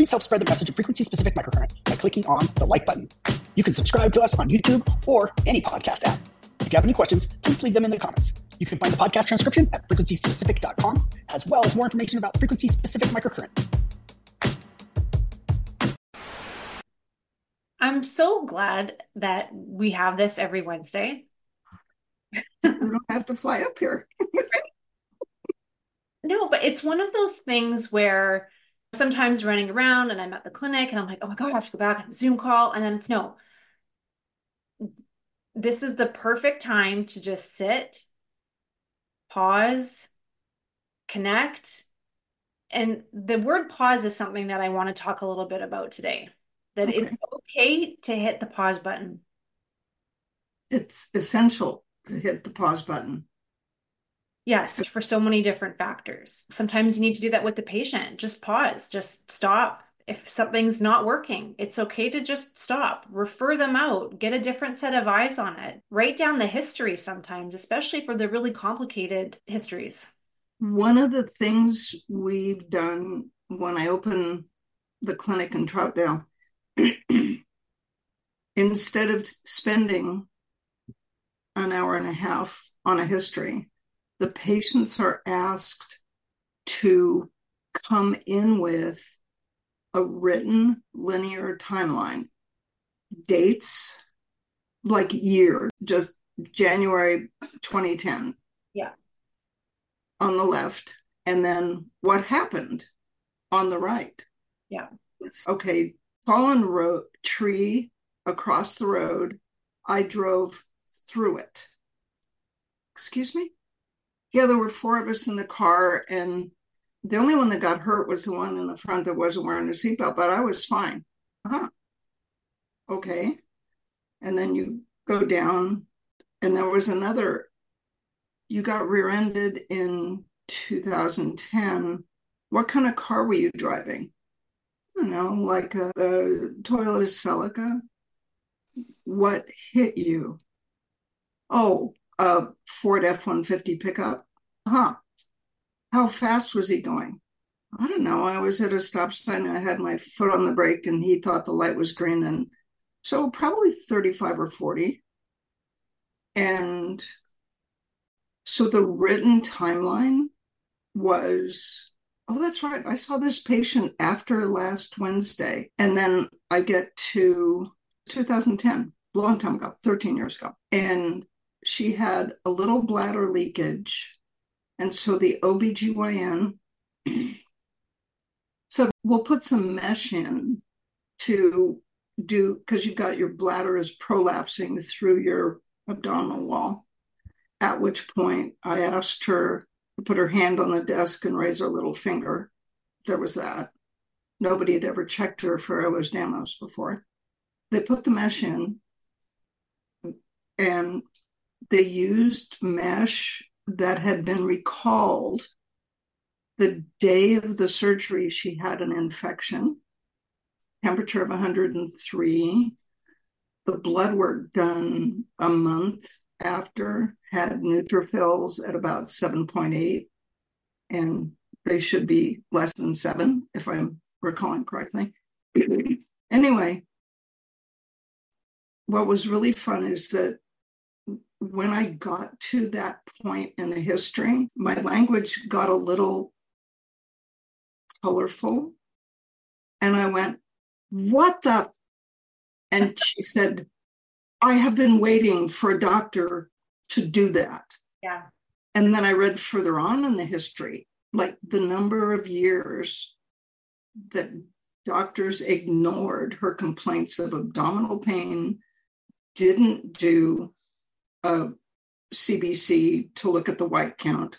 please help spread the message of frequency specific microcurrent by clicking on the like button. You can subscribe to us on YouTube or any podcast app. If you have any questions, please leave them in the comments. You can find the podcast transcription at frequencyspecific.com, as well as more information about frequency specific microcurrent. I'm so glad that we have this every Wednesday. we don't have to fly up here. no, but it's one of those things where sometimes running around and I'm at the clinic and I'm like, oh my God, I have to go back on Zoom call. And then it's no, this is the perfect time to just sit, pause, connect. And the word pause is something that I want to talk a little bit about today that okay. it's okay to hit the pause button. It's essential to hit the pause button. Yes, for so many different factors. Sometimes you need to do that with the patient. Just pause, just stop. If something's not working, it's okay to just stop, refer them out, get a different set of eyes on it. Write down the history sometimes, especially for the really complicated histories. One of the things we've done when I open the clinic in Troutdale instead of spending an hour and a half on a history, the patients are asked to come in with a written linear timeline, dates, like year, just January 2010. Yeah. On the left, and then what happened on the right. Yeah. okay, fallen road tree across the road. I drove through it. Excuse me? Yeah, there were four of us in the car, and the only one that got hurt was the one in the front that wasn't wearing a seatbelt, but I was fine. Uh-huh. Okay. And then you go down, and there was another. You got rear ended in 2010. What kind of car were you driving? I don't know, like a, a Toyota Celica. What hit you? Oh, a Ford F 150 pickup. Huh. How fast was he going? I don't know. I was at a stop sign I had my foot on the brake and he thought the light was green. And so probably 35 or 40. And so the written timeline was oh, that's right. I saw this patient after last Wednesday. And then I get to 2010, long time ago, 13 years ago. And she had a little bladder leakage. And so the OBGYN said, we'll put some mesh in to do, because you've got your bladder is prolapsing through your abdominal wall. At which point I asked her to put her hand on the desk and raise her little finger. There was that. Nobody had ever checked her for Ehlers-Danlos before. They put the mesh in and they used mesh that had been recalled the day of the surgery. She had an infection, temperature of 103, the blood work done a month after had neutrophils at about 7.8, and they should be less than seven, if I'm recalling correctly. anyway, what was really fun is that when I got to that point in the history, my language got a little colorful. And I went, What the? And she said, I have been waiting for a doctor to do that. Yeah. And then I read further on in the history, like the number of years that doctors ignored her complaints of abdominal pain, didn't do a CBC to look at the white count,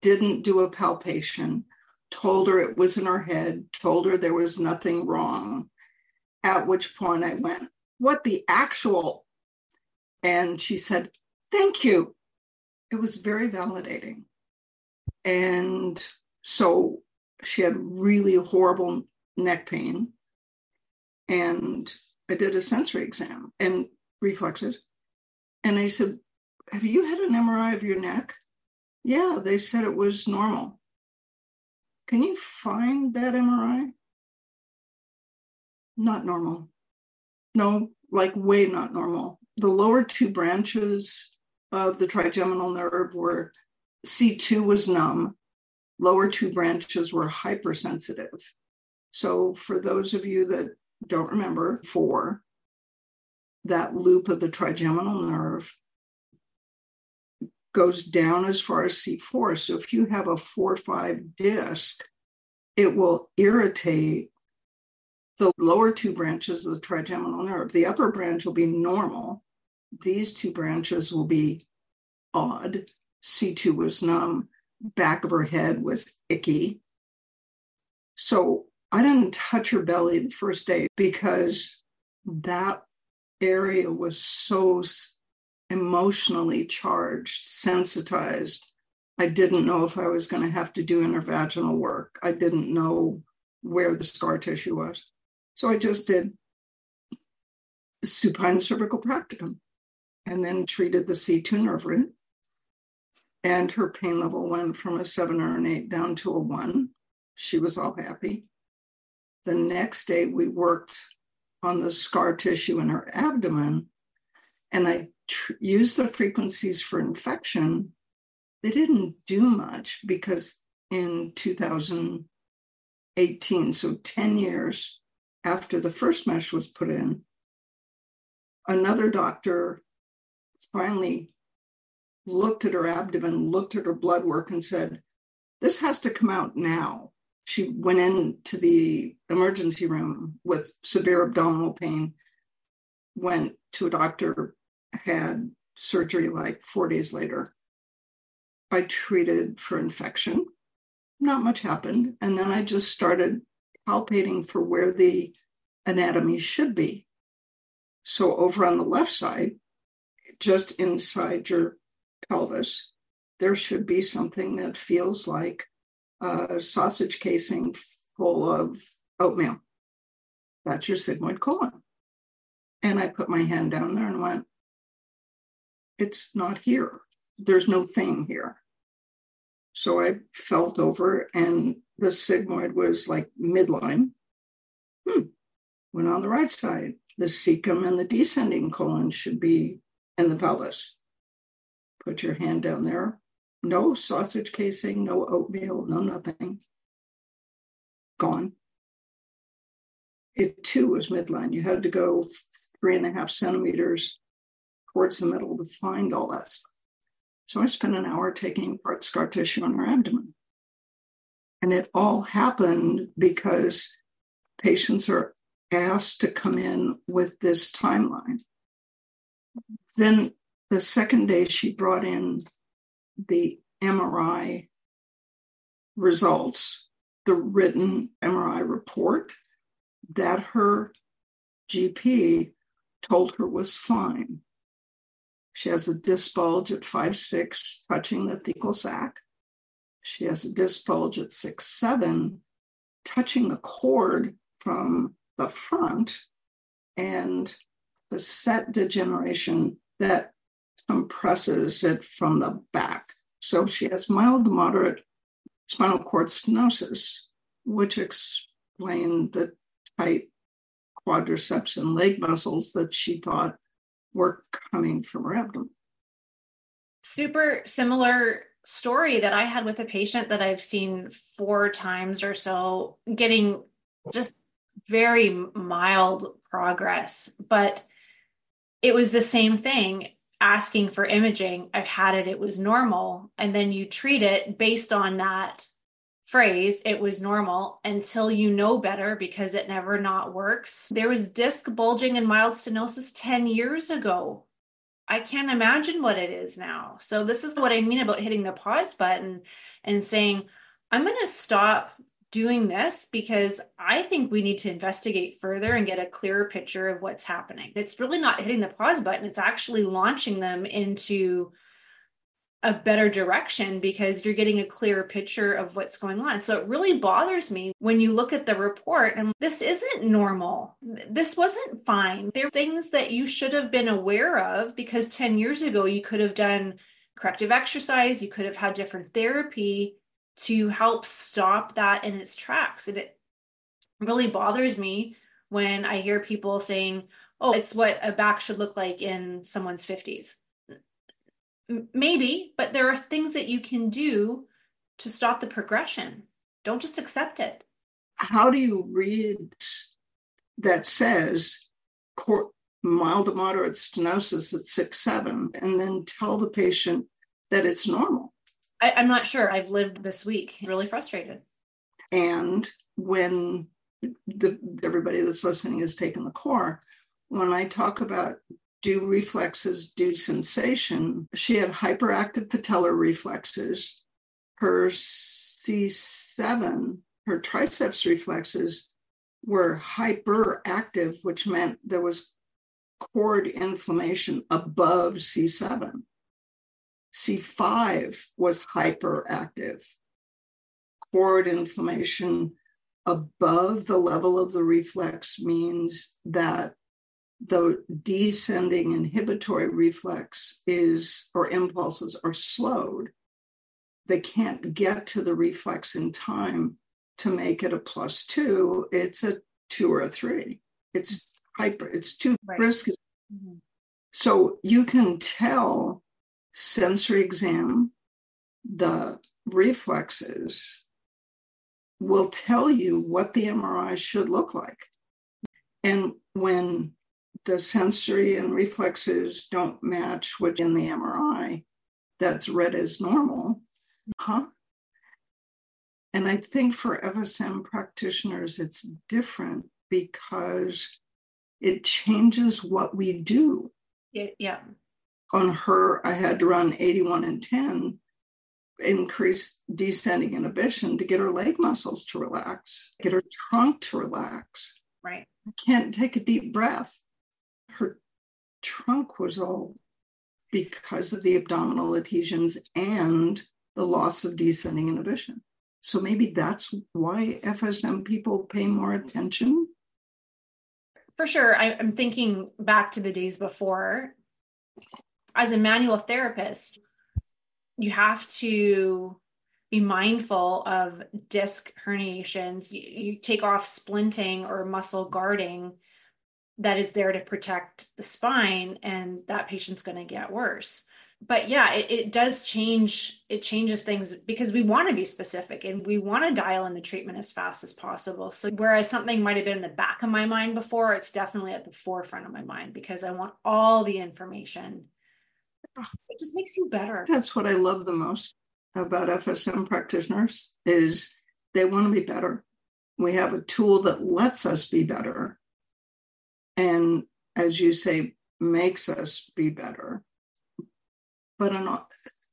didn't do a palpation, told her it was in her head, told her there was nothing wrong. At which point I went, What the actual? And she said, Thank you. It was very validating. And so she had really horrible neck pain. And I did a sensory exam and reflexes. And I said, Have you had an MRI of your neck? Yeah, they said it was normal. Can you find that MRI? not normal. No, like way not normal. The lower two branches of the trigeminal nerve were C2 was numb, lower two branches were hypersensitive. So, for those of you that don't remember, four, that loop of the trigeminal nerve goes down as far as C4. So, if you have a 4 5 disc, it will irritate the lower two branches of the trigeminal nerve. The upper branch will be normal. These two branches will be odd. C2 was numb, back of her head was icky. So I didn't touch her belly the first day because that area was so emotionally charged, sensitized. I didn't know if I was going to have to do intervaginal work. I didn't know where the scar tissue was. So I just did supine cervical practicum and then treated the C2 nerve root and her pain level went from a seven or an eight down to a one. She was all happy. The next day, we worked on the scar tissue in her abdomen, and I tr- used the frequencies for infection. They didn't do much because in 2018, so 10 years after the first mesh was put in, another doctor finally looked at her abdomen, looked at her blood work, and said, This has to come out now. She went into the emergency room with severe abdominal pain, went to a doctor, had surgery like four days later. I treated for infection. Not much happened. And then I just started palpating for where the anatomy should be. So, over on the left side, just inside your pelvis, there should be something that feels like a sausage casing full of oatmeal. That's your sigmoid colon. And I put my hand down there and went, it's not here. There's no thing here. So I felt over, and the sigmoid was like midline. Hmm. Went on the right side. The cecum and the descending colon should be in the pelvis. Put your hand down there. No sausage casing, no oatmeal, no nothing. Gone. It too was midline. You had to go three and a half centimeters towards the middle to find all that stuff. So I spent an hour taking apart scar tissue on her abdomen. And it all happened because patients are asked to come in with this timeline. Then the second day she brought in the MRI results, the written MRI report that her GP told her was fine. She has a disc bulge at five six, touching the thecal sac. She has a disc bulge at six seven, touching the cord from the front, and facet degeneration that compresses it from the back. So she has mild to moderate spinal cord stenosis, which explained the tight quadriceps and leg muscles that she thought were coming from her abdomen. Super similar story that I had with a patient that I've seen four times or so, getting just very mild progress. But it was the same thing asking for imaging, I've had it, it was normal. And then you treat it based on that phrase, it was normal until you know better because it never not works. There was disc bulging and mild stenosis 10 years ago. I can't imagine what it is now. So, this is what I mean about hitting the pause button and saying, I'm going to stop doing this because I think we need to investigate further and get a clearer picture of what's happening. It's really not hitting the pause button, it's actually launching them into a better direction because you're getting a clearer picture of what's going on. So it really bothers me when you look at the report and this isn't normal. This wasn't fine. There are things that you should have been aware of because 10 years ago you could have done corrective exercise, you could have had different therapy to help stop that in its tracks. And it really bothers me when I hear people saying, oh, it's what a back should look like in someone's 50s. Maybe, but there are things that you can do to stop the progression. Don't just accept it. How do you read that says mild to moderate stenosis at six, seven, and then tell the patient that it's normal? I, I'm not sure. I've lived this week really frustrated. And when the, everybody that's listening has taken the core, when I talk about do reflexes do sensation, she had hyperactive patellar reflexes. Her C7, her triceps reflexes were hyperactive, which meant there was cord inflammation above C7. C5 was hyperactive. Cord inflammation above the level of the reflex means that the descending inhibitory reflex is or impulses are slowed they can't get to the reflex in time to make it a plus two it's a two or a three it's hyper it's too right. brisk mm-hmm. so you can tell sensory exam the reflexes will tell you what the mri should look like and when the sensory and reflexes don't match what's in the MRI that's read as normal. Huh? And I think for FSM practitioners, it's different because it changes what we do. Yeah. On her, I had to run 81 and 10, increase descending inhibition to get her leg muscles to relax, get her trunk to relax. Right. I can't take a deep breath her trunk was all because of the abdominal adhesions and the loss of descending inhibition. So maybe that's why FSM people pay more attention. For sure. I, am thinking back to the days before. As a manual therapist, you have to be mindful of disc herniations. You, you take off splinting or muscle guarding that is there to protect the spine and that patient's going to get worse but yeah it, it, does change it changes things because we want to be specific and we want to dial in the treatment as fast as possible so whereas something might have been in the back of my mind before it's definitely at the forefront of my mind because i want all the information it just makes you better that's what i love the most about fsm practitioners is they want to be better we have a tool that lets us be better and as you say, makes us be better. But an,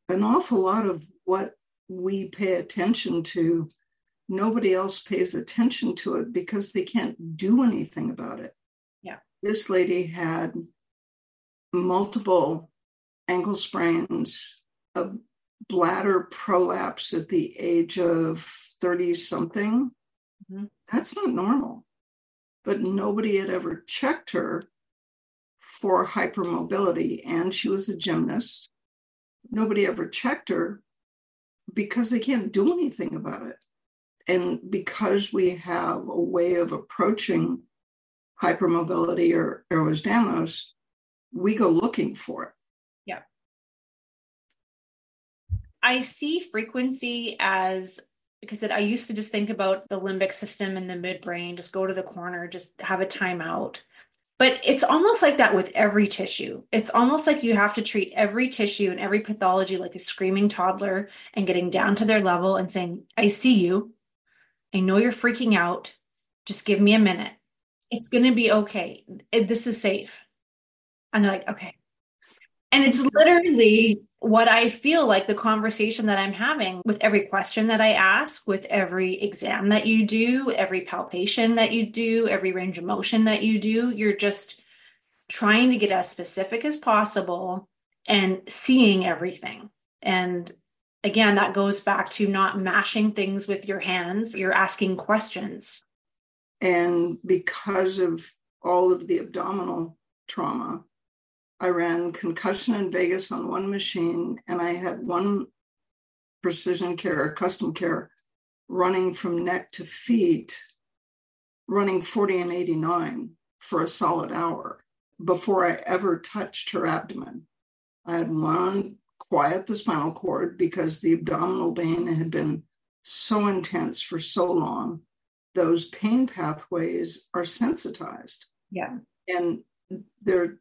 an awful lot of what we pay attention to, nobody else pays attention to it because they can't do anything about it. Yeah. This lady had multiple ankle sprains, a bladder prolapse at the age of 30 something. Mm-hmm. That's not normal but nobody had ever checked her for hypermobility. And she was a gymnast. Nobody ever checked her because they can't do anything about it. And because we have a way of approaching hypermobility or Ehlers-Danlos, we go looking for it. I see frequency as because I used to just think about the limbic system and the midbrain, just go to the corner, just have a timeout. But it's almost like that with every tissue. It's almost like you have to treat every tissue and every pathology like a screaming toddler and getting down to their level and saying, I see you. I know you're freaking out. Just give me a minute. It's going to be okay. This is safe. And they're like, okay. And it's mm-hmm. literally what I feel like the conversation that I'm having with every question that I ask, with every exam that you do, every palpation that you do, every range of motion that you do, you're just trying to get as specific as possible and seeing everything. And again, that goes back to not mashing things with your hands, you're asking questions. And because of all of the abdominal trauma, I ran concussion in Vegas on one machine, and I had one precision care, custom care, running from neck to feet running 40 and 89 for a solid hour before I ever touched her abdomen. I had one quiet the spinal cord because the abdominal pain had been so intense for so long. Those pain pathways are sensitized. Yeah. And they're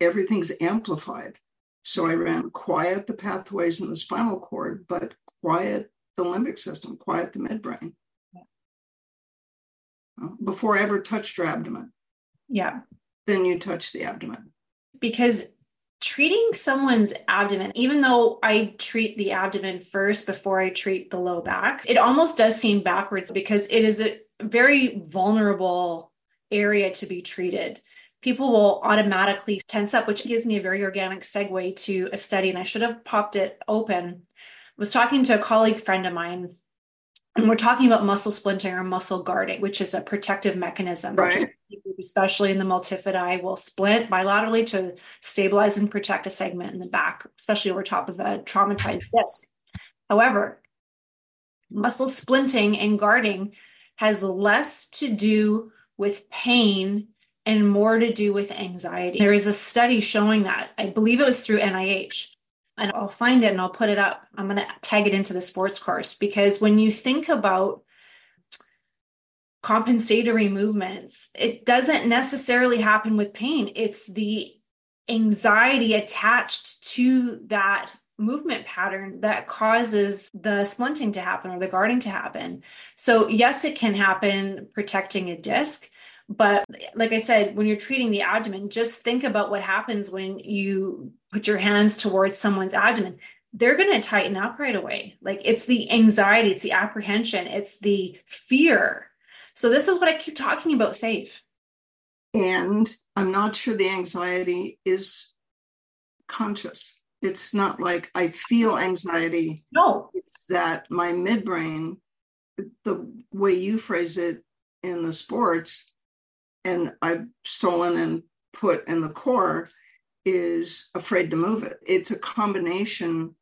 everything's amplified. So I ran quiet the pathways in the spinal cord, but quiet the limbic system, quiet the midbrain. Yeah. Before I ever touched your abdomen. Yeah. Then you touch the abdomen. Because treating someone's abdomen, even though I treat the abdomen first before I treat the low back, it almost does seem backwards because it is a very vulnerable area to be treated people will automatically tense up, which gives me a very organic segue to a study. And I should have popped it open. I was talking to a colleague friend of mine, and we're talking about muscle splinting or muscle guarding, which is a protective mechanism. Right. Especially in the multifidi, will splint bilaterally to stabilize and protect a segment in the back, especially over top of a traumatized disc. However, muscle splinting and guarding has less to do with pain and more to do with anxiety. There is a study showing that. I believe it was through NIH. And I'll find it and I'll put it up. I'm going to tag it into the sports course because when you think about compensatory movements, it doesn't necessarily happen with pain. It's the anxiety attached to that movement pattern that causes the splinting to happen or the guarding to happen. So, yes, it can happen protecting a disc, but like I said, when you're treating the abdomen, just think about what happens when you put your hands towards someone's abdomen. They're going to tighten up right away. Like it's the anxiety, it's the apprehension, it's the fear. So, this is what I keep talking about safe. And I'm not sure the anxiety is conscious. It's not like I feel anxiety. No. It's that my midbrain, the way you phrase it in the sports, and I've stolen and put in the core is afraid to move it. It's a combination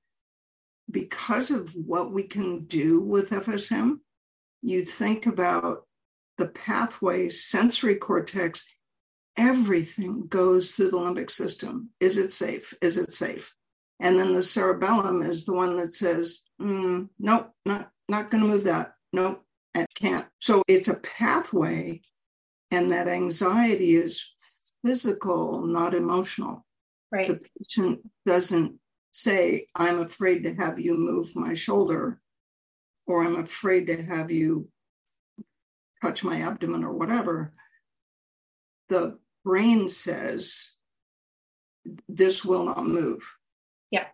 because of what we can do with FSM. You think about the pathways, sensory cortex, everything goes through the limbic system. Is it safe? Is it safe? And then the cerebellum is the one that says, mm, nope, not, not going to move that. Nope, I can't. So it's a pathway and that anxiety is physical, not emotional. Right. The patient doesn't say, I'm afraid to have you move my shoulder, or I'm afraid to have you touch my abdomen or whatever. The brain says, this will not move. Yeah.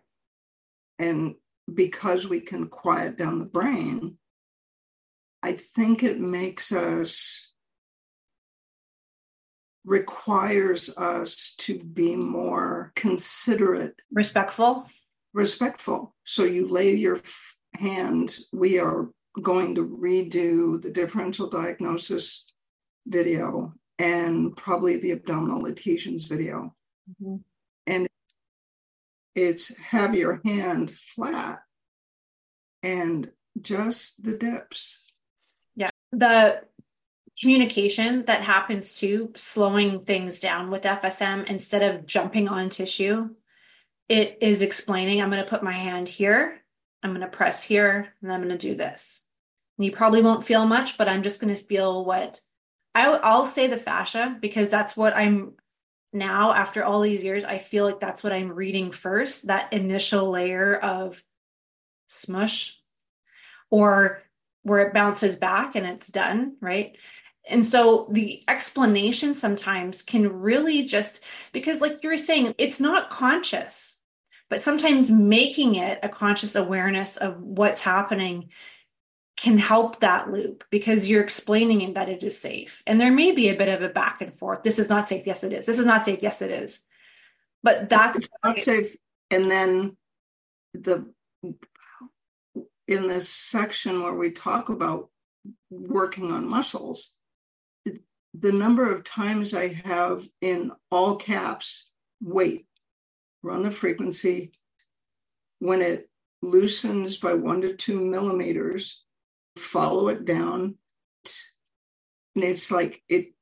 And because we can quiet down the brain, I think it makes us requires us to be more considerate, respectful. Respectful. So you lay your hand, we are going to redo the differential diagnosis video and probably the abdominal adhesions video. Mm-hmm. And it's have your hand flat and just the dips. Yeah. The communication that happens to slowing things down with FSM instead of jumping on tissue. It is explaining, I'm going to put my hand here, I'm going to press here, and I'm going to do this. And you probably won't feel much, but I'm just going to feel what I, I'll say the fascia because that's what I'm now after all these years. I feel like that's what I'm reading first that initial layer of smush or where it bounces back and it's done, right? And so the explanation sometimes can really just, because like you were saying, it's not conscious, but sometimes making it a conscious awareness of what's happening can help that loop because you're explaining that it is safe. And there may be a bit of a back and forth. This is not safe. Yes, it is. This is not safe. Yes, it is. But that's not safe. And then the in this section where we talk about working on muscles, the number of times I have in all caps, wait, run the frequency. When it loosens by one to two millimeters, follow it down. And it's like it,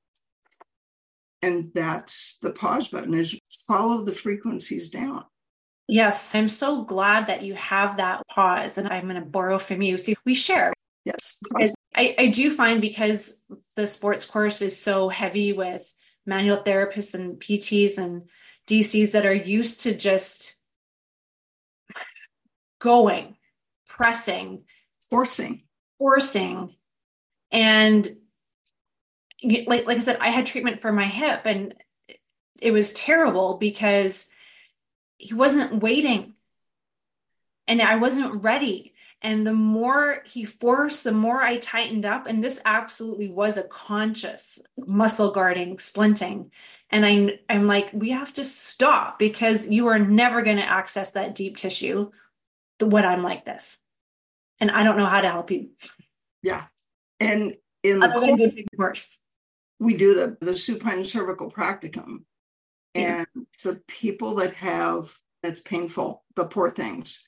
and that's the pause button is follow the frequencies down. Yes, I'm so glad that you have that pause, and I'm going to borrow from you. See, we share. Yes. I, I do find because the sports course is so heavy with manual therapists and PTs and DCs that are used to just going, pressing, forcing, forcing. And like, like I said, I had treatment for my hip and it was terrible because he wasn't waiting and I wasn't ready. And the more he forced, the more I tightened up. And this absolutely was a conscious muscle guarding, splinting. And I, I'm like, we have to stop because you are never going to access that deep tissue when I'm like this. And I don't know how to help you. Yeah. And in the course, course, we do the, the supine cervical practicum. And the people that have, it's painful, the poor things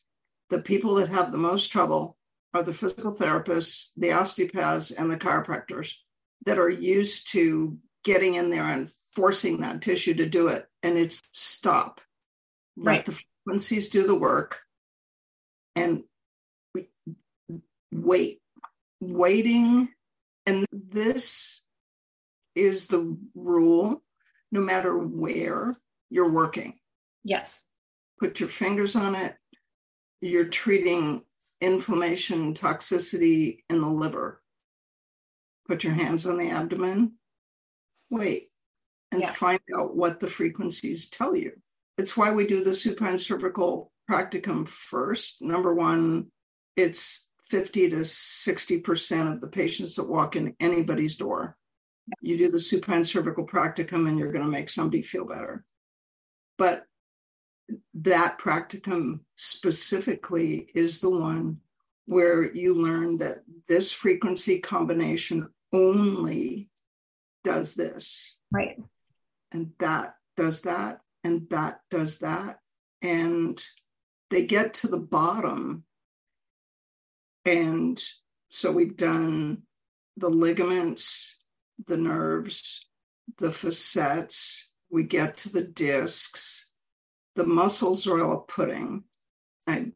the people that have the most trouble are the physical therapists, the osteopaths, and the chiropractors that are used to getting in there and forcing that tissue to do it. And it's stop. Right. Let the frequencies do the work and wait. Waiting. And this is the rule no matter where you're working. Yes. Put your fingers on it you're treating inflammation, toxicity in the liver. Put your hands on the abdomen, wait, and yeah. find out what the frequencies tell you. It's why we do the supine cervical practicum first. Number one, it's 50 to 60% of the patients that walk in anybody's door. You do the supine cervical practicum and you're going to make somebody feel better. But that practicum specifically is the one where you learn that this frequency combination only does this. Right. And that does that, and that does that. And they get to the bottom. And so we've done the ligaments, the nerves, the facets, we get to the discs, the muscles are all pudding. I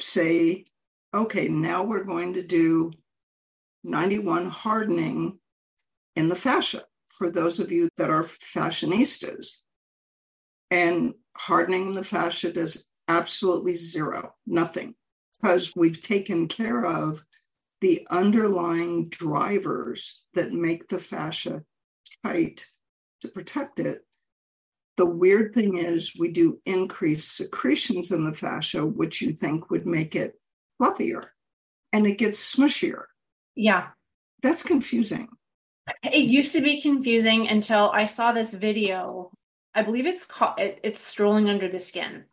say, okay, now we're going to do 91 hardening in the fascia for those of you that are fashionistas. And hardening the fascia does absolutely zero, nothing, because we've taken care of the underlying drivers that make the fascia tight to protect it the weird thing is, we do increase secretions in the fascia, which you think would make it fluffier, and it gets smushier. Yeah. That's confusing. It used to be confusing until I saw this video. I believe it's called it, it's strolling under the skin,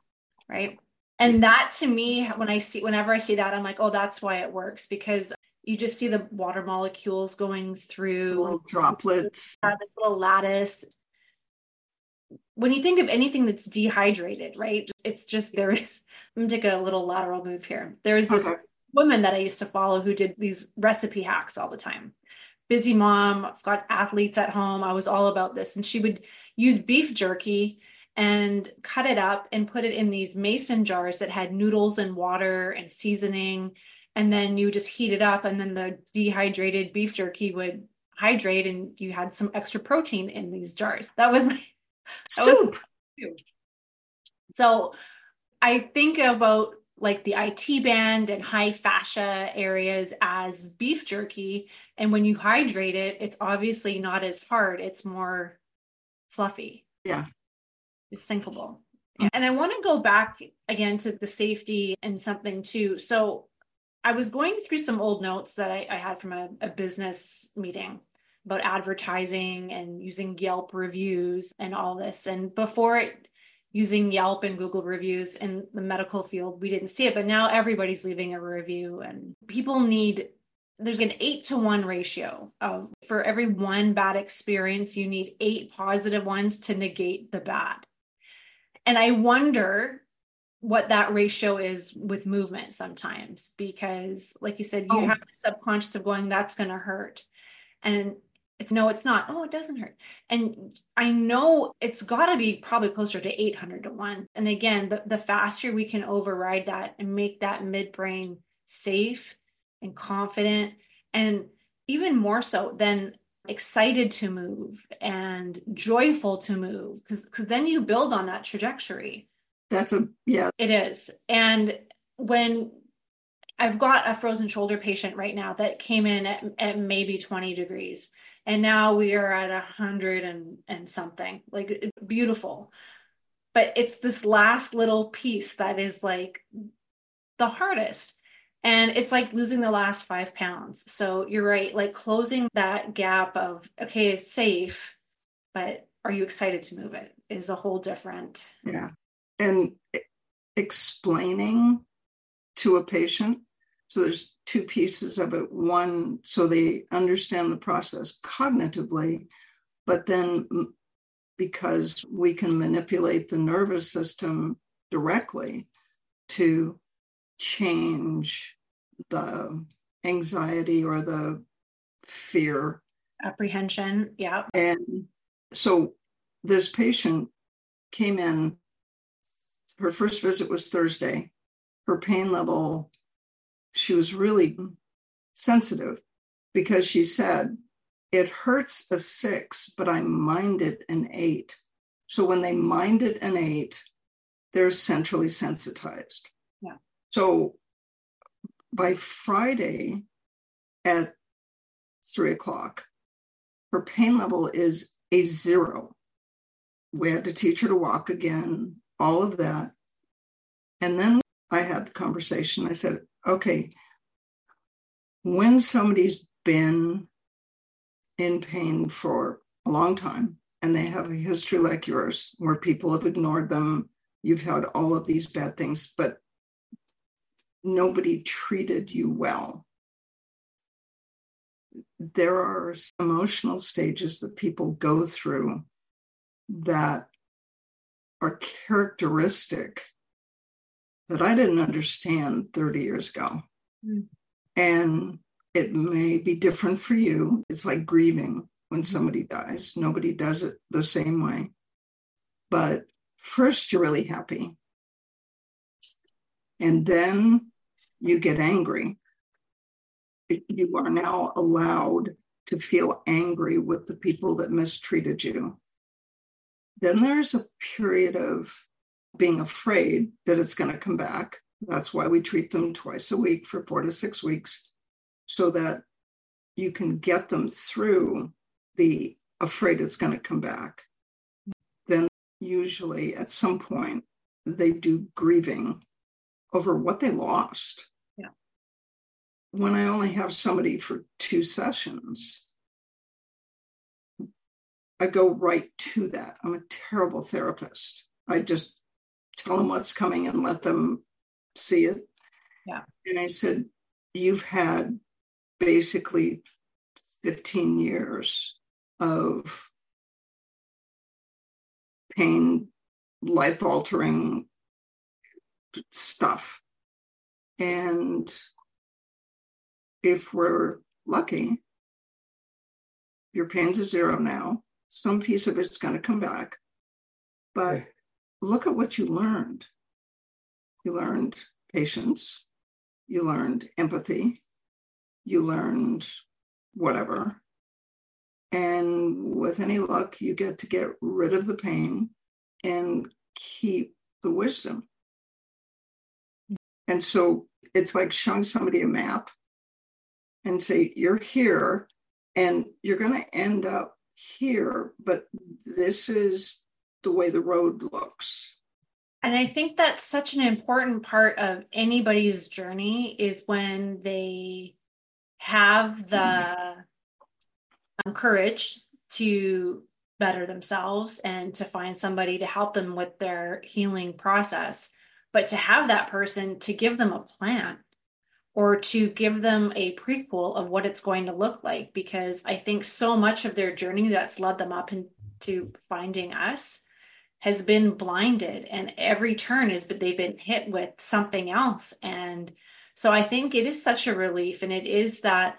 right? And that to me, when I see whenever I see that, I'm like, oh, that's why it works because you just see the water molecules going through little droplets. This little lattice when you think of anything that's dehydrated, right? It's just there is. I'm gonna take a little lateral move here. There is this okay. woman that I used to follow who did these recipe hacks all the time. Busy mom, I've got athletes at home. I was all about this, and she would use beef jerky and cut it up and put it in these mason jars that had noodles and water and seasoning. And then you just heat it up, and then the dehydrated beef jerky would hydrate, and you had some extra protein in these jars. That was my soup. So I think about like the IT band and high fascia areas as beef jerky. And when you hydrate it, it's obviously not as hard, it's more fluffy. Yeah. It's sinkable. And I want to go back again to the safety and something too. So I was going through some old notes that I, I had from a, a business meeting about advertising and using Yelp reviews and all this. And before it, using Yelp and Google reviews in the medical field, we didn't see it, but now everybody's leaving a review and people need there's an eight to one ratio of for every one bad experience, you need eight positive ones to negate the bad. And I wonder what that ratio is with movement sometimes because like you said you oh. have the subconscious of going that's going to hurt and It's no, it's not. Oh, it doesn't hurt. And I know it's got to be probably closer to 800 to 1. And again, the, the faster we can override that and make that midbrain safe and confident, and even more so than excited to move and joyful to move, because then you build on that trajectory. That's a, yeah. It is. And when I've got a frozen shoulder patient right now that came in at, at maybe 20 degrees and now we are at a hundred and and something like beautiful. But it's this last little piece that is like the hardest. And it's like losing the last five pounds. So you're right like closing that gap of okay it's safe but are you excited to move it is a whole different yeah. And explaining to a patient so there's two pieces of it. One, so they understand the process cognitively, but then because we can manipulate the nervous system directly to change the anxiety or the fear. Apprehension yeah. And so this patient came in her first visit was thursday. Her pain level she was really sensitive because she said, It hurts a six, but I minded an eight. So when they minded an eight, they're centrally sensitized. Yeah. So by Friday at three o'clock, her pain level is a zero. We had to teach her to walk again, all of that. And then I had the conversation. I said, okay, when somebody's been in pain for a long time and they have a history like yours where people have ignored them, you've had all of these bad things, but nobody treated you well. There are emotional stages that people go through that are characteristic that I didn't understand 30 years ago. Mm. And it may be different for you. It's like grieving when somebody dies. Nobody does it the same way. But first, you're really happy. And then you get angry. You are now allowed to feel angry with the people that mistreated you. Then there's a period of being afraid that it's going to come back. That's why we treat them twice a week for four to six weeks so that you can get them through the afraid it's going to come back. Then, usually at some point, they do grieving over what they lost. Yeah. When I only have somebody for two sessions, I go right to that. I'm a terrible therapist. I just tell them what's coming and let them see it. Yeah. And I said, You've had basically 15 years of pain, life altering stuff. And if we're lucky, your pain's a zero now. Some piece of it's going to come back. But look at what you learned. You learned patience, you learned empathy, you learned whatever. And with any luck, you get to get rid of the pain and keep the wisdom. And so it's like showing somebody a map and say, You're here and you're going to end up here, but this is the way the road looks. And I think that's such an important part of anybody's journey is when they have the mm-hmm. courage to better themselves and to find somebody to help them with their healing process. But to have that person to give them a plan or to give them a prequel of what it's going to look like, because I think so much of their journey that's led them up into finding us has been blinded and every turn is but they've been hit with something else and so i think it is such a relief and it is that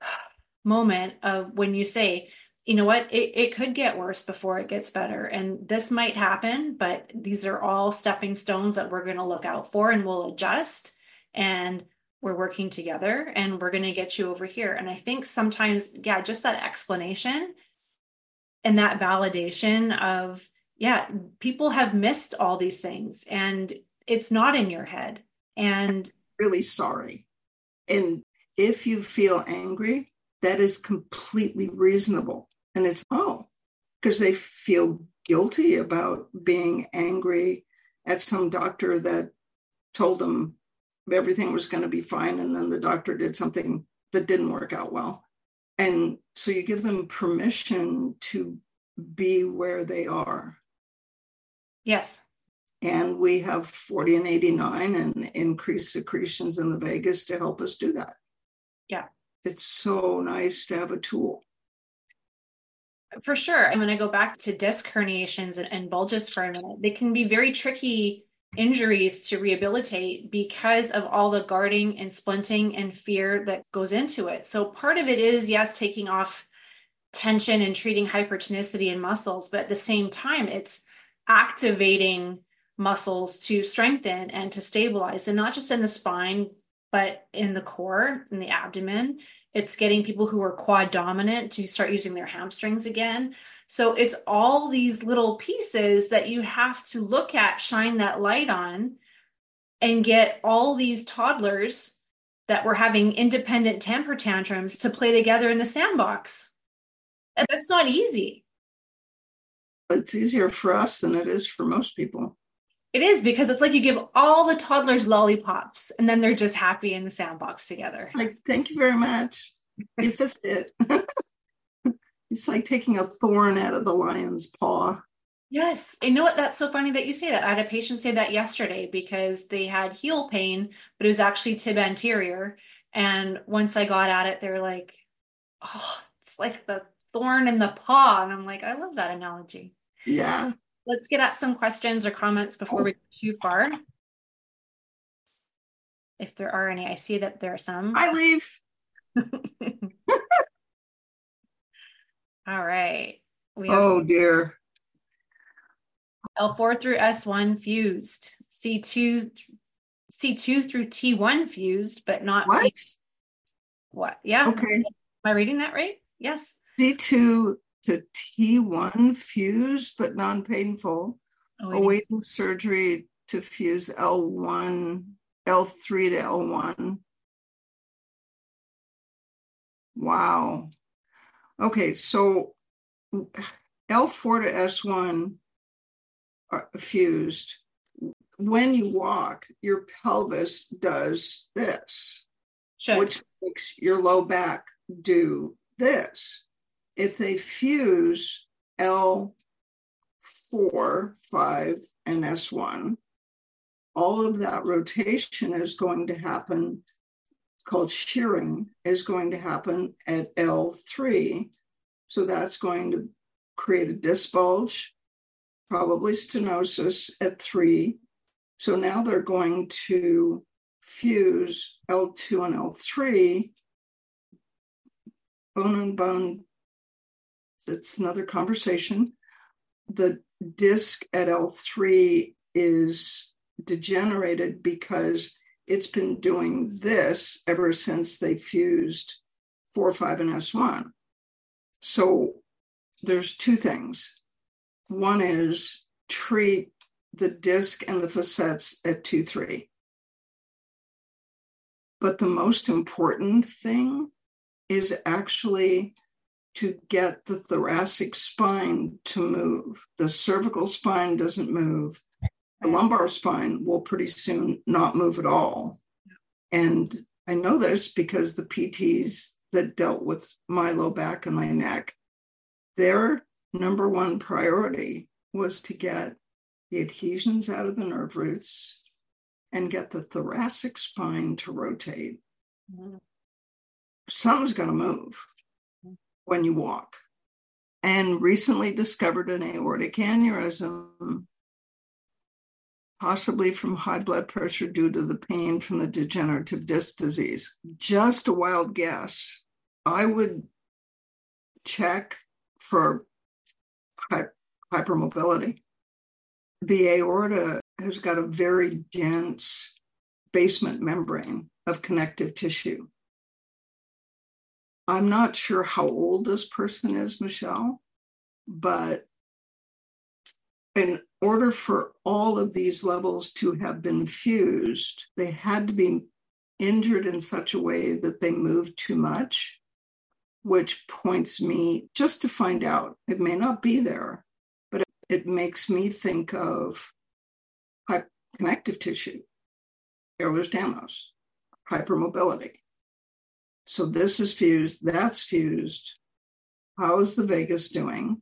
moment of when you say, you know what, it, it could get worse before it gets better. And this might happen, but these are all stepping stones that we're going to look out for and we'll adjust. And we're working together and we're going to get you over here. And I think sometimes, yeah, just that explanation and that validation of, yeah, people have missed all these things and it's not in your head. And really sorry. And if you feel angry, that is completely reasonable. And it's, oh, because they feel guilty about being angry at some doctor that told them everything was going to be fine. And then the doctor did something that didn't work out well. And so you give them permission to be where they are. Yes. And we have 40 and 89 and increased secretions in the vagus to help us do that. Yeah. It's so nice to have a tool. For sure. I'm going to go back to disc herniations and, and bulges for a minute. They can be very tricky injuries to rehabilitate because of all the guarding and splinting and fear that goes into it. So part of it is, yes, taking off tension and treating hypertonicity in muscles, but at the same time, it's activating muscles to strengthen and to stabilize, and not just in the spine, but in the core, in the abdomen. It's getting people who are quad dominant to start using their hamstrings again. So it's all these little pieces that you have to look at, shine that light on, and get all these toddlers that were having independent temper tantrums to play together in the sandbox. That's not easy. It's easier for us than it is for most people. It is because it's like you give all the toddlers lollipops and then they're just happy in the sandbox together. Like, thank you very much. You fixed it. It's like taking a thorn out of the lion's paw. Yes. I know what? That's so funny that you say that. I had a patient say that yesterday because they had heel pain, but it was actually tib anterior. And once I got at it, they're like, oh, it's like the thorn in the paw. And I'm like, I love that analogy. Yeah. Let's get at some questions or comments before we go too far. If there are any, I see that there are some. I leave. All right. We oh dear. L4 through S1 fused. C2 C2 through T1 fused, but not what? What? Yeah. Okay. Am I reading that right? Yes. C2 to T1 fused but non-painful. Oh, awaiting surgery to fuse L1, L3 to L1. Wow. Okay, so L4 to S1 are fused. When you walk, your pelvis does this, sure. which makes your low back do this. If they fuse L4, 5, and S1, all of that rotation is going to happen called shearing is going to happen at L3. So that's going to create a disc bulge, probably stenosis at 3. So now they're going to fuse L2 and L3, bone and bone. It's another conversation. The disc at L3 is degenerated because it's been doing this ever since they fused 4, 5, and S1. So there's two things. One is treat the disc and the facets at 2, 3. But the most important thing is actually to get the thoracic spine to move. The cervical spine doesn't move the lumbar spine will pretty soon not move at all. And I know this because the PTs that dealt with my low back and my neck, their number one priority was to get the adhesions out of the nerve roots and get the thoracic spine to rotate. Mm-hmm. Something's going to move when you walk. And recently discovered an aortic aneurysm possibly from high blood pressure due to the pain from the degenerative disc disease. Just a wild guess. I would check for hypermobility. The aorta has got a very dense basement membrane of connective tissue. I'm not sure how old this person is, Michelle, but in order for all of these levels to have been fused, they had to be injured in such a way that they moved too much, which points me just to find out. It may not be there, but it, makes me think of connective tissue, Ehlers-Danlos, hypermobility. So this is fused, that's fused. How is the vagus doing?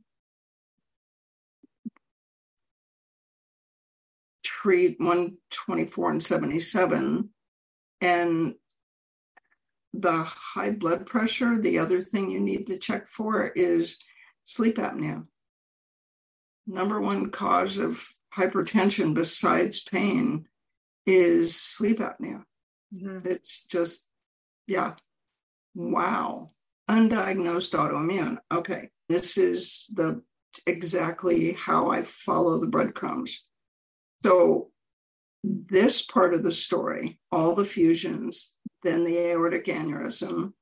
treat 124 and 77 and the high blood pressure the other thing you need to check for is sleep apnea number one cause of hypertension besides pain is sleep apnea mm-hmm. it's just yeah wow. Undiagnosed autoimmune. Okay. This is the exactly how i follow the breadcrumbs. So, this part of the story, all the fusions, then the aortic aneurysm,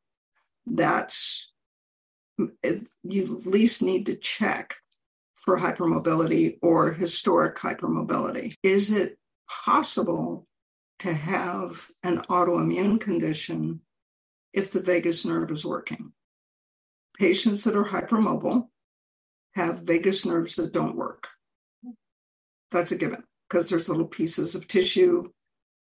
that's you at least need to check for hypermobility or historic hypermobility. Is it possible to have an autoimmune condition if the vagus nerve is working? Patients that are hypermobile have vagus nerves that don't work. That's a given because there's little pieces of tissue.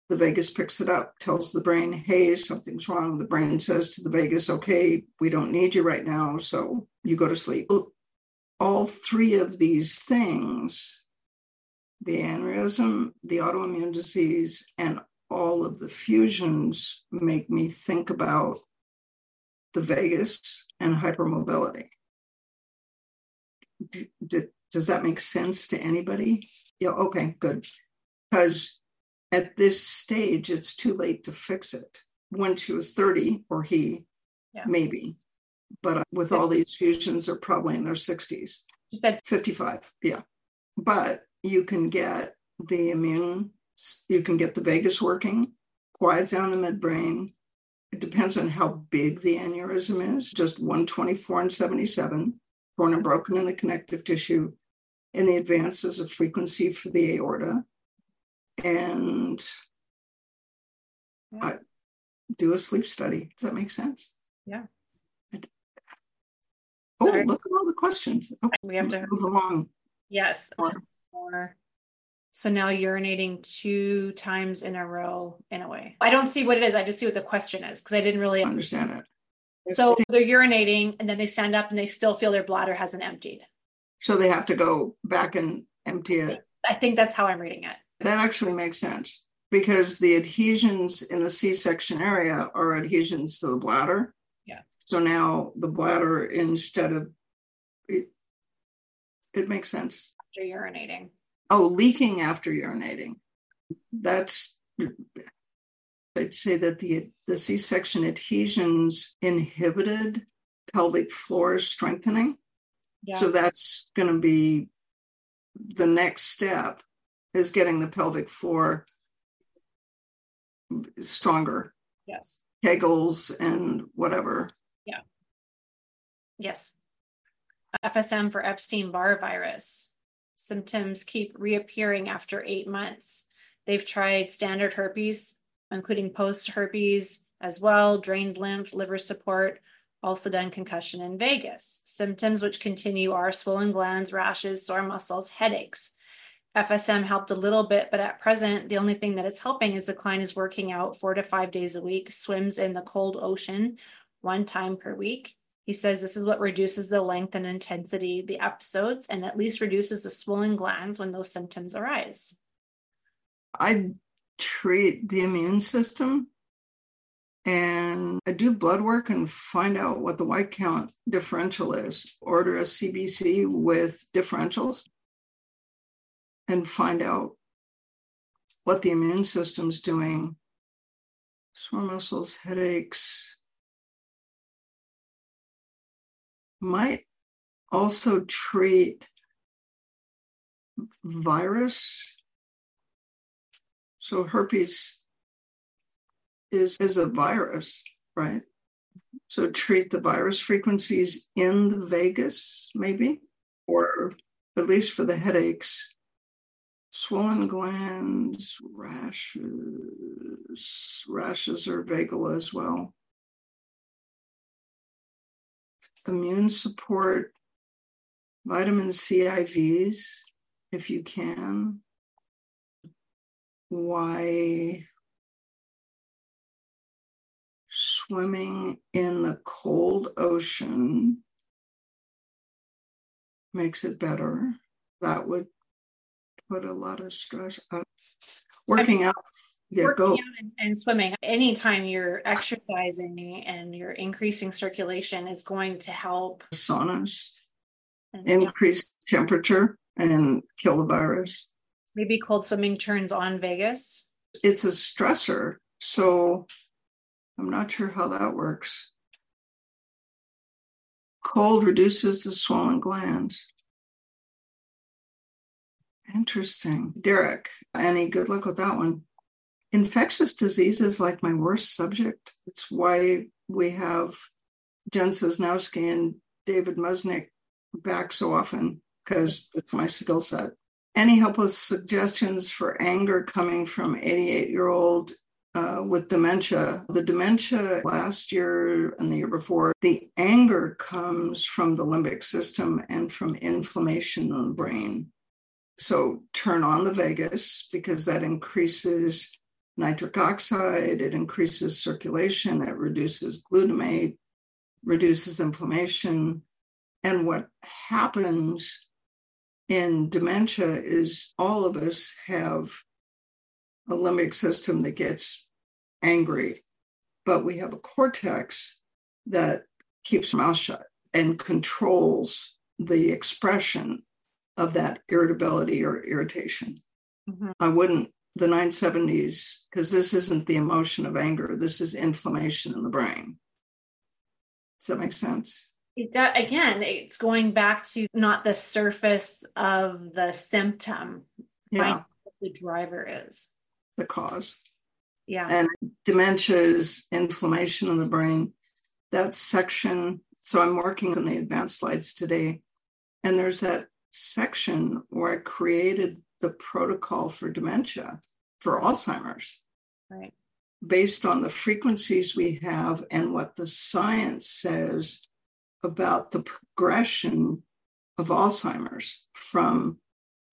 The vagus picks it up, tells the brain, hey, something's wrong. The brain says to the vagus, okay, we don't need you right now. So you go to sleep. All three of these things the aneurysm, the autoimmune disease, and all of the fusions make me think about the vagus and hypermobility. D- d- does that make sense to anybody? Yeah, okay, good. Because at this stage, it's too late to fix it. When she was 30, or he, yeah. maybe. But uh, with all these fusions, they're probably in their 60s. You said 55, yeah. But you can get the immune, you can get the vagus working, quiets down the midbrain. It depends on how big the aneurysm is, just 124 and 77, torn and broken in the connective tissue, in the advances of frequency for the aorta and yeah. do a sleep study. Does that make sense? Yeah. Oh, Sorry. look at all the questions. Okay. We have to move along. Yes. More. So now urinating two times in a row in a way. I don't see what it is. I just see what the question is because I didn't really understand it. so they're urinating and then they stand up and they still feel their bladder hasn't emptied. So they have to go back and empty it. I think that's how I'm reading it. That actually makes sense because the adhesions in the C section area are adhesions to the bladder. Yeah. So now the bladder, instead of it, it makes sense. After urinating. Oh, leaking after urinating. That's I'd say that the the C-section adhesions inhibited pelvic floor strengthening. So that's going to be the next step is getting the pelvic floor stronger. Yes. Kegels and whatever. Yeah. Yes. FSM for Epstein Barr virus. Symptoms keep reappearing after eight months. They've tried standard herpes, including post herpes as well, drained lymph, liver support, also done concussion in vagus. Symptoms which continue are swollen glands, rashes, sore muscles, headaches. FSM helped a little bit, but at present, the only thing that it's helping is the client is working out four to five days a week, swims in the cold ocean one time per week. He says this is what reduces the length and intensity the episodes and at least reduces the swollen glands when those symptoms arise. I treat the immune system and I do blood work and find out what the white count differential is. Order a CBC with differentials and find out what the immune system's doing. Sore muscles, headaches. Might also treat virus. So herpes is, is a virus, right? So treat the virus frequencies in the vagus, maybe, or at least for the headaches. Swollen glands, rashes, rashes are vagal as well. Immune support, vitamin C IVs, if you can. Why swimming in the cold ocean makes it better. That would put a lot of stress on working out. Yeah, working go. out and, and swimming. Anytime you're exercising and you're increasing circulation is going to help. Saunas, And, yeah, increase temperature and kill the virus. maybe cold swimming turns on vagus. It's a stressor. So I'm not sure how that works. Cold reduces the swollen glands. Interesting. Derek, any good luck with that one? Infectious disease is like my worst subject. It's why we have Jen Sosnowski and David Musnick back so often, because it's my skill set. Any helpless suggestions for anger coming from 88 year old uh, with dementia. The dementia last year and the year before, the anger comes from the limbic system and from inflammation in the brain. So turn on the vagus because that increases nitric oxide, it increases circulation, it reduces glutamate, reduces inflammation. And what happens in dementia is all of us have a limbic system that gets angry, but we have a cortex that keeps mouth shut and controls the expression of that irritability or irritation. Mhm. I wouldn't, the 970s, because this isn't the emotion of anger, this is inflammation in the brain. Does that make sense? It do, again, it's going back to not the surface of the symptom, Yeah, the driver is. the cause. Yeah. and dementia is inflammation in the brain. That section, so I'm working on the advanced slides today, and there's that section where I created the protocol for dementia for Alzheimer's right. based on the frequencies we have and what the science says about the progression of Alzheimer's from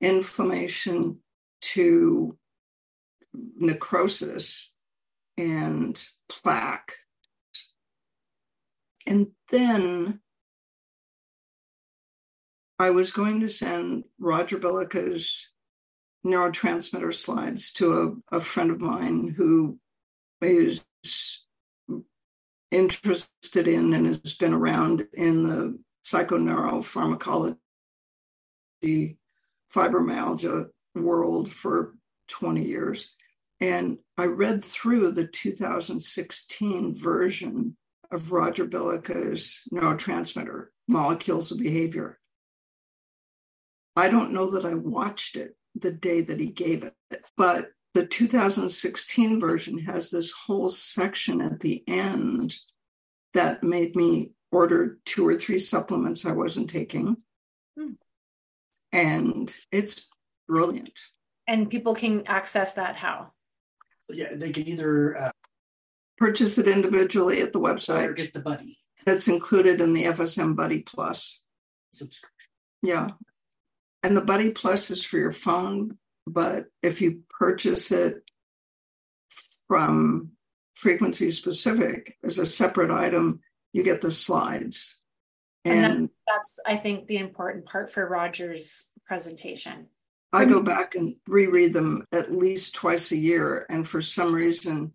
inflammation to necrosis and plaque. And then I was going to send Roger Billica's neurotransmitter slides to a, a friend of mine who is interested in and has been around in the psychoneuropharmacology fibromyalgia world for 20 years. And I read through the 2016 version of Roger Billica's neurotransmitter, Molecules of Behavior. I don't know that I watched it the day that he gave it, but the 2016 version has this whole section at the end that made me order two or three supplements I wasn't taking. Hmm. And it's brilliant. And people can access that how? So yeah, they can either uh, Purchase it individually at the website or website. get the buddy It's included in the FSM Buddy Plus. subscription. Yeah. And the Buddy Plus is for your phone, but if you purchase it from Frequency Specific as a separate item, you get the slides. And And That's, I think, the important part for Roger's presentation. I go back and reread them at least twice a year. And for some reason,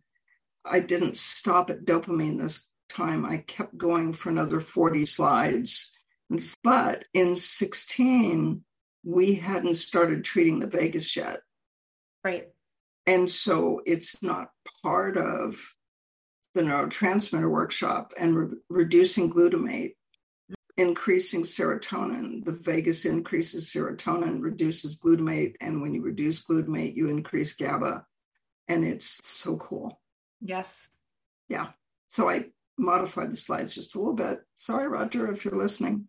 I didn't stop at dopamine this time. I kept going for another 40 slides. But in 16, we hadn't started treating the vagus yet. Right. And so it's not part of the neurotransmitter workshop and re- reducing glutamate increasing serotonin. The vagus increases serotonin, reduces glutamate. And when you reduce glutamate, you increase GABA. And it's so cool. Yes. Yeah. So I modified the slides just a little bit. Sorry, Roger, if you're listening.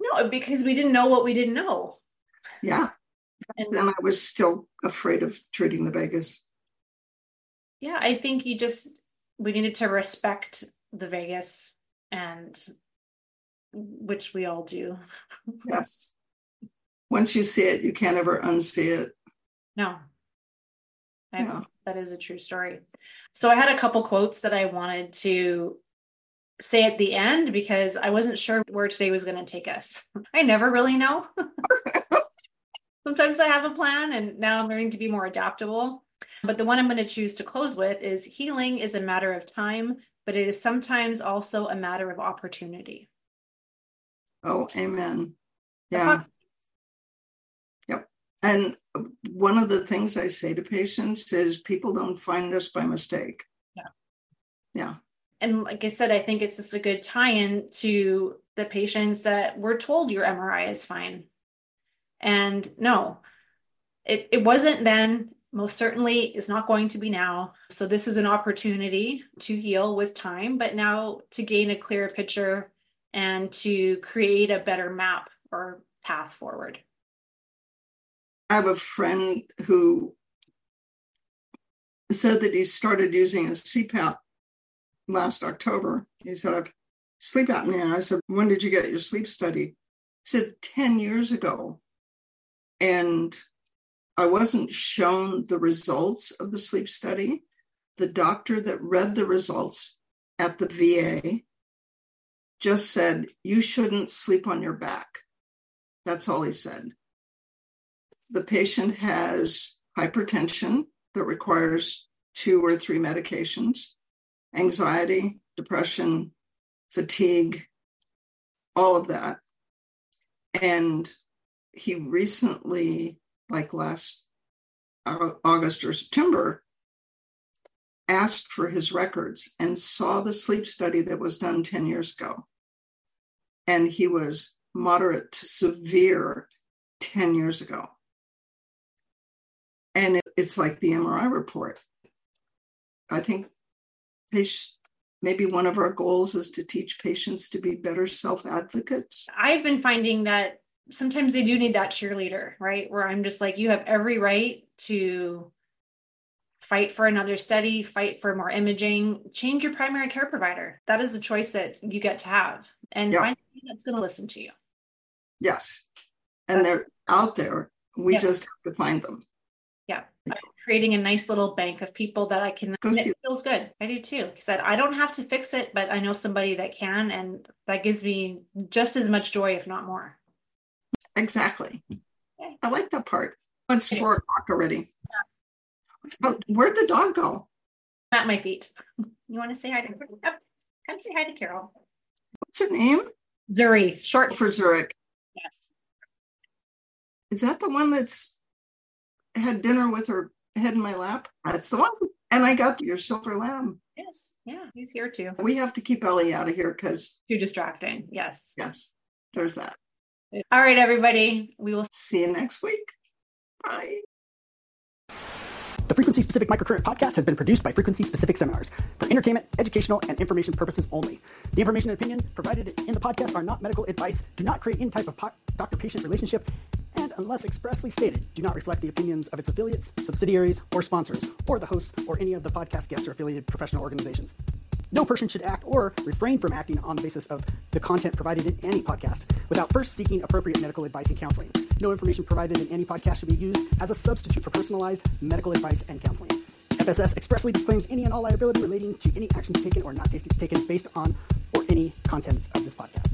No, because we didn't know what we didn't know. Yeah. And then I was still afraid of treating the vagus. Yeah, I think you just, we needed to respect the vagus and which we all do. yes. Once you see it, you can't ever unsee it. No. I, yeah. That is a true story. So I had a couple quotes that I wanted to say at the end because I wasn't sure where today was going to take us. I never really know. Sometimes I have a plan and now I'm learning to be more adaptable. But the one I'm going to choose to close with is healing is a matter of time, but it is sometimes also a matter of opportunity. Oh, amen. Yeah. Yep. And one of the things I say to patients is people don't find us by mistake. Yeah. Yeah. And like I said, I think it's just a good tie in to the patients that we're told your MRI is fine. And no, it, it wasn't then, most certainly is not going to be now. So this is an opportunity to heal with time, but now to gain a clearer picture and to create a better map or path forward. I have a friend who said that he started using a CPAP last October. He said, I've sleep apnea. I said, When did you get your sleep study? He said, 10 years ago. And I wasn't shown the results of the sleep study. The doctor that read the results at the VA just said, You shouldn't sleep on your back. That's all he said. The patient has hypertension that requires two or three medications, anxiety, depression, fatigue, all of that. And he recently, like last August or September, asked for his records and saw the sleep study that was done 10 years ago. And he was moderate to severe 10 years ago. And it's like the MRI report. I think maybe one of our goals is to teach patients to be better self advocates. I've been finding that sometimes they do need that cheerleader, right? Where I'm just like, you have every right to fight for another study, fight for more imaging, change your primary care provider. That is a choice that you get to have and find that's going to listen to you. Yes. And they're out there. We just have to find them. Yeah. I'm creating a nice little bank of people that I can, Go it feels good. I do too. Because I don't have to fix it, but I know somebody that can. And that gives me just as much joy, if not more. Exactly. Okay. I like that part. It's four o'clock already. Oh, where'd the dog go? At my feet. You want to say hi to yep. Come say hi to Carol. What's her name? Zuri, short for Zurich. Yes. Is that the one that's had dinner with her head in my lap? That's the one. And I got your silver lamb. Yes. Yeah, he's here too. We have to keep Ellie out of here because too distracting. Yes. Yes. There's that. All right, everybody. We will see you next week. Bye. The Frequency Specific Microcurrent podcast has been produced by Frequency Specific Seminars for entertainment, educational, and information purposes only. The information and opinion provided in the podcast are not medical advice, do not create any type of po- doctor patient relationship, and unless expressly stated, do not reflect the opinions of its affiliates, subsidiaries, or sponsors, or the hosts, or any of the podcast guests or affiliated professional organizations. No person should act or refrain from acting on the basis of the content provided in any podcast without first seeking appropriate medical advice and counseling. No information provided in any podcast should be used as a substitute for personalized medical advice and counseling. FSS expressly disclaims any and all liability relating to any actions taken or not taken based on or any contents of this podcast.